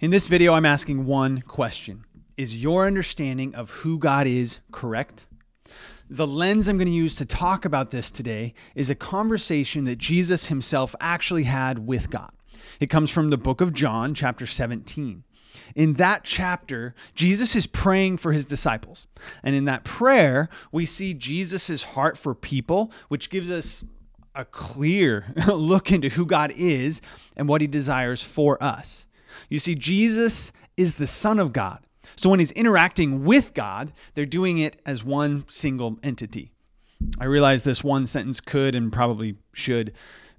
In this video, I'm asking one question Is your understanding of who God is correct? The lens I'm going to use to talk about this today is a conversation that Jesus himself actually had with God. It comes from the book of John, chapter 17. In that chapter, Jesus is praying for his disciples. And in that prayer, we see Jesus' heart for people, which gives us a clear look into who God is and what he desires for us. You see, Jesus is the Son of God. So when he's interacting with God, they're doing it as one single entity. I realize this one sentence could and probably should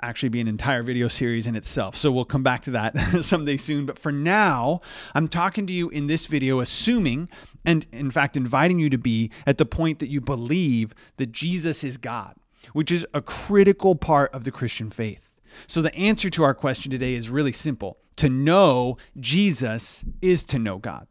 actually be an entire video series in itself. So we'll come back to that someday soon. But for now, I'm talking to you in this video, assuming and in fact inviting you to be at the point that you believe that Jesus is God, which is a critical part of the Christian faith. So the answer to our question today is really simple. To know Jesus is to know God.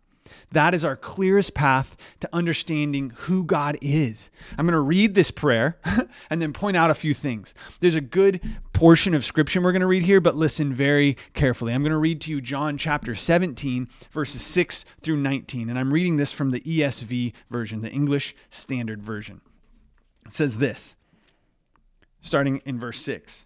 That is our clearest path to understanding who God is. I'm going to read this prayer and then point out a few things. There's a good portion of scripture we're going to read here, but listen very carefully. I'm going to read to you John chapter 17, verses 6 through 19. And I'm reading this from the ESV version, the English Standard Version. It says this, starting in verse 6.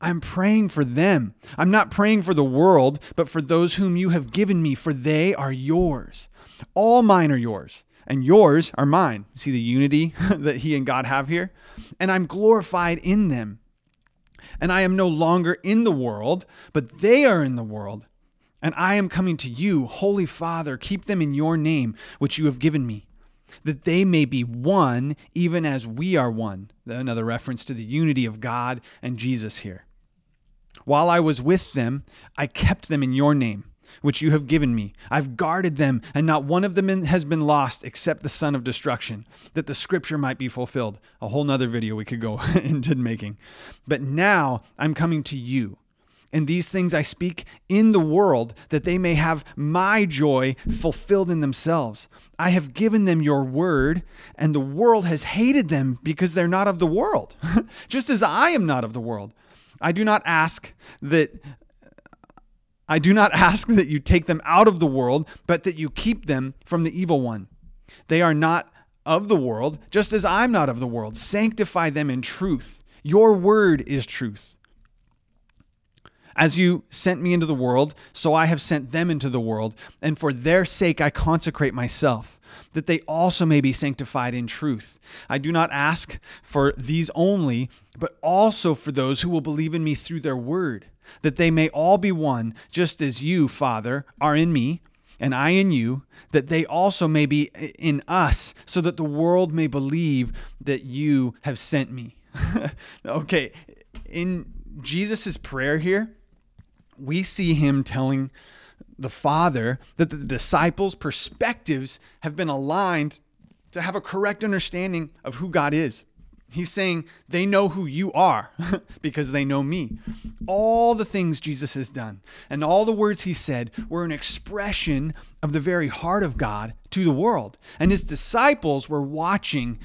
I'm praying for them. I'm not praying for the world, but for those whom you have given me, for they are yours. All mine are yours, and yours are mine. See the unity that He and God have here? And I'm glorified in them. And I am no longer in the world, but they are in the world. And I am coming to you, Holy Father, keep them in your name, which you have given me, that they may be one, even as we are one. Another reference to the unity of God and Jesus here. While I was with them, I kept them in your name, which you have given me. I've guarded them, and not one of them has been lost except the son of destruction, that the scripture might be fulfilled. A whole nother video we could go into making. But now I'm coming to you. And these things I speak in the world, that they may have my joy fulfilled in themselves. I have given them your word, and the world has hated them because they're not of the world, just as I am not of the world. I do not ask that I do not ask that you take them out of the world, but that you keep them from the evil one. They are not of the world, just as I'm not of the world. Sanctify them in truth. Your word is truth. As you sent me into the world, so I have sent them into the world, and for their sake I consecrate myself that they also may be sanctified in truth. I do not ask for these only, but also for those who will believe in me through their word, that they may all be one, just as you, Father, are in me, and I in you, that they also may be in us, so that the world may believe that you have sent me. okay, in Jesus' prayer here, we see him telling the Father that the disciples' perspectives have been aligned to have a correct understanding of who God is. He's saying they know who you are because they know me. All the things Jesus has done and all the words he said were an expression of the very heart of God to the world. And his disciples were watching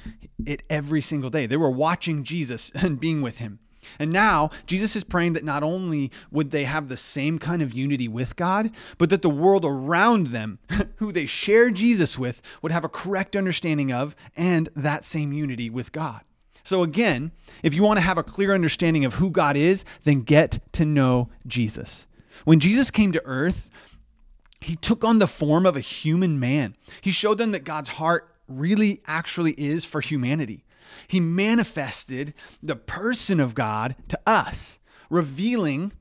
it every single day. They were watching Jesus and being with him. And now Jesus is praying that not only would they have the same kind of unity with God, but that the world around them, who they share Jesus with, would have a correct understanding of and that same unity with God. So, again, if you want to have a clear understanding of who God is, then get to know Jesus. When Jesus came to earth, he took on the form of a human man. He showed them that God's heart really actually is for humanity. He manifested the person of God to us, revealing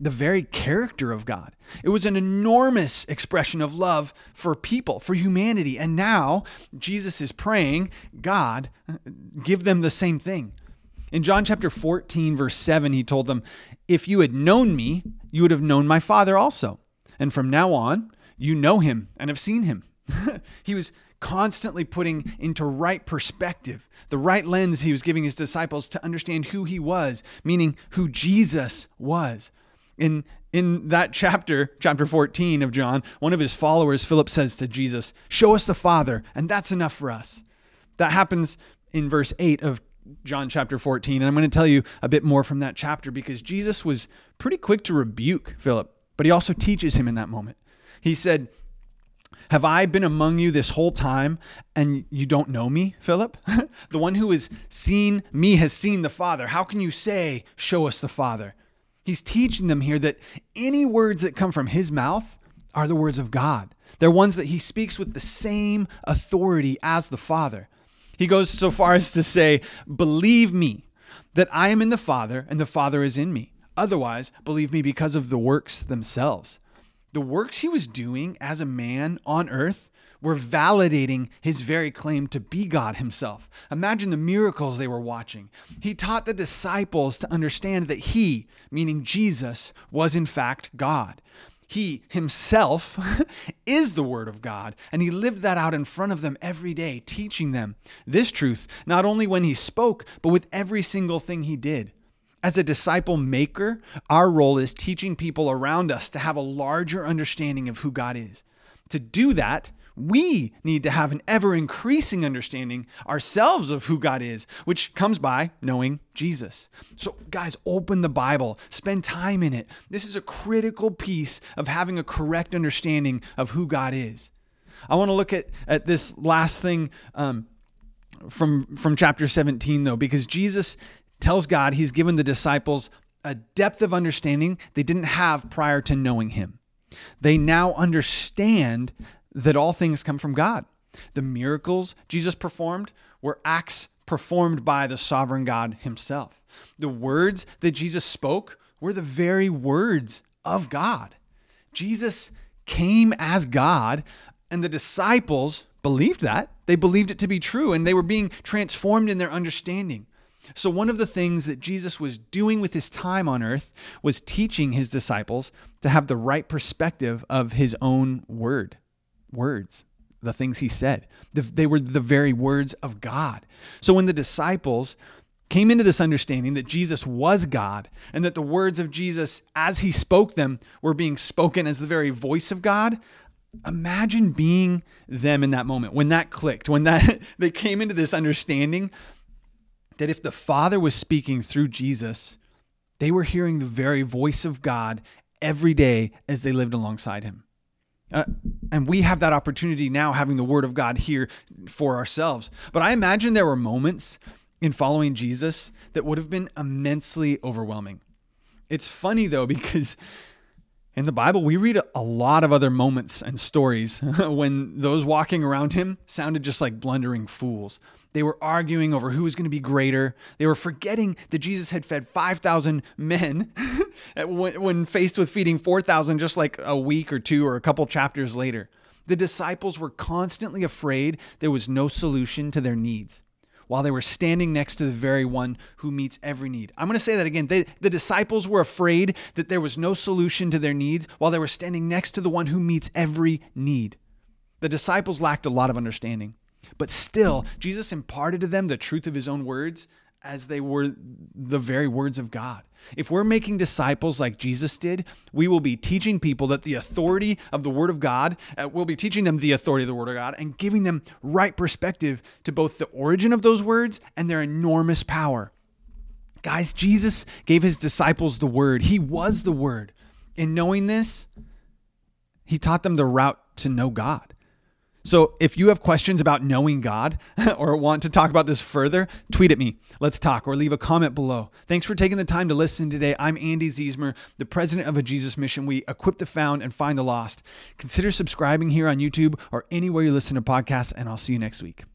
the very character of God. It was an enormous expression of love for people, for humanity. And now Jesus is praying, God, give them the same thing. In John chapter 14, verse 7, he told them, If you had known me, you would have known my Father also. And from now on, you know him and have seen him. he was constantly putting into right perspective, the right lens he was giving his disciples to understand who he was, meaning who Jesus was. In in that chapter, chapter 14 of John, one of his followers, Philip, says to Jesus, Show us the Father, and that's enough for us. That happens in verse 8 of John chapter 14. And I'm going to tell you a bit more from that chapter because Jesus was pretty quick to rebuke Philip, but he also teaches him in that moment. He said, have I been among you this whole time and you don't know me, Philip? the one who has seen me has seen the Father. How can you say, Show us the Father? He's teaching them here that any words that come from his mouth are the words of God. They're ones that he speaks with the same authority as the Father. He goes so far as to say, Believe me that I am in the Father and the Father is in me. Otherwise, believe me because of the works themselves. The works he was doing as a man on earth were validating his very claim to be God himself. Imagine the miracles they were watching. He taught the disciples to understand that he, meaning Jesus, was in fact God. He himself is the Word of God, and he lived that out in front of them every day, teaching them this truth, not only when he spoke, but with every single thing he did. As a disciple maker, our role is teaching people around us to have a larger understanding of who God is. To do that, we need to have an ever increasing understanding ourselves of who God is, which comes by knowing Jesus. So, guys, open the Bible, spend time in it. This is a critical piece of having a correct understanding of who God is. I want to look at, at this last thing um, from, from chapter 17, though, because Jesus tells God he's given the disciples a depth of understanding they didn't have prior to knowing him. They now understand that all things come from God. The miracles Jesus performed were acts performed by the sovereign God himself. The words that Jesus spoke were the very words of God. Jesus came as God, and the disciples believed that. They believed it to be true, and they were being transformed in their understanding. So, one of the things that Jesus was doing with his time on earth was teaching his disciples to have the right perspective of his own word, words, the things he said. They were the very words of God. So, when the disciples came into this understanding that Jesus was God and that the words of Jesus, as he spoke them, were being spoken as the very voice of God, imagine being them in that moment when that clicked, when that they came into this understanding that if the Father was speaking through Jesus, they were hearing the very voice of God every day as they lived alongside him. Uh, and we have that opportunity now having the word of God here for ourselves. But I imagine there were moments in following Jesus that would have been immensely overwhelming. It's funny though, because in the Bible, we read a lot of other moments and stories when those walking around him sounded just like blundering fools. They were arguing over who was going to be greater. They were forgetting that Jesus had fed 5,000 men when faced with feeding 4,000 just like a week or two or a couple chapters later. The disciples were constantly afraid there was no solution to their needs while they were standing next to the very one who meets every need. I'm going to say that again. They, the disciples were afraid that there was no solution to their needs while they were standing next to the one who meets every need. The disciples lacked a lot of understanding. But still, Jesus imparted to them the truth of his own words as they were the very words of God. If we're making disciples like Jesus did, we will be teaching people that the authority of the Word of God, uh, we'll be teaching them the authority of the Word of God and giving them right perspective to both the origin of those words and their enormous power. Guys, Jesus gave his disciples the Word, He was the Word. In knowing this, He taught them the route to know God. So if you have questions about knowing God or want to talk about this further, tweet at me. Let's talk or leave a comment below. Thanks for taking the time to listen today. I'm Andy Ziesmer, the president of a Jesus Mission. We equip the found and find the lost. Consider subscribing here on YouTube or anywhere you listen to podcasts, and I'll see you next week.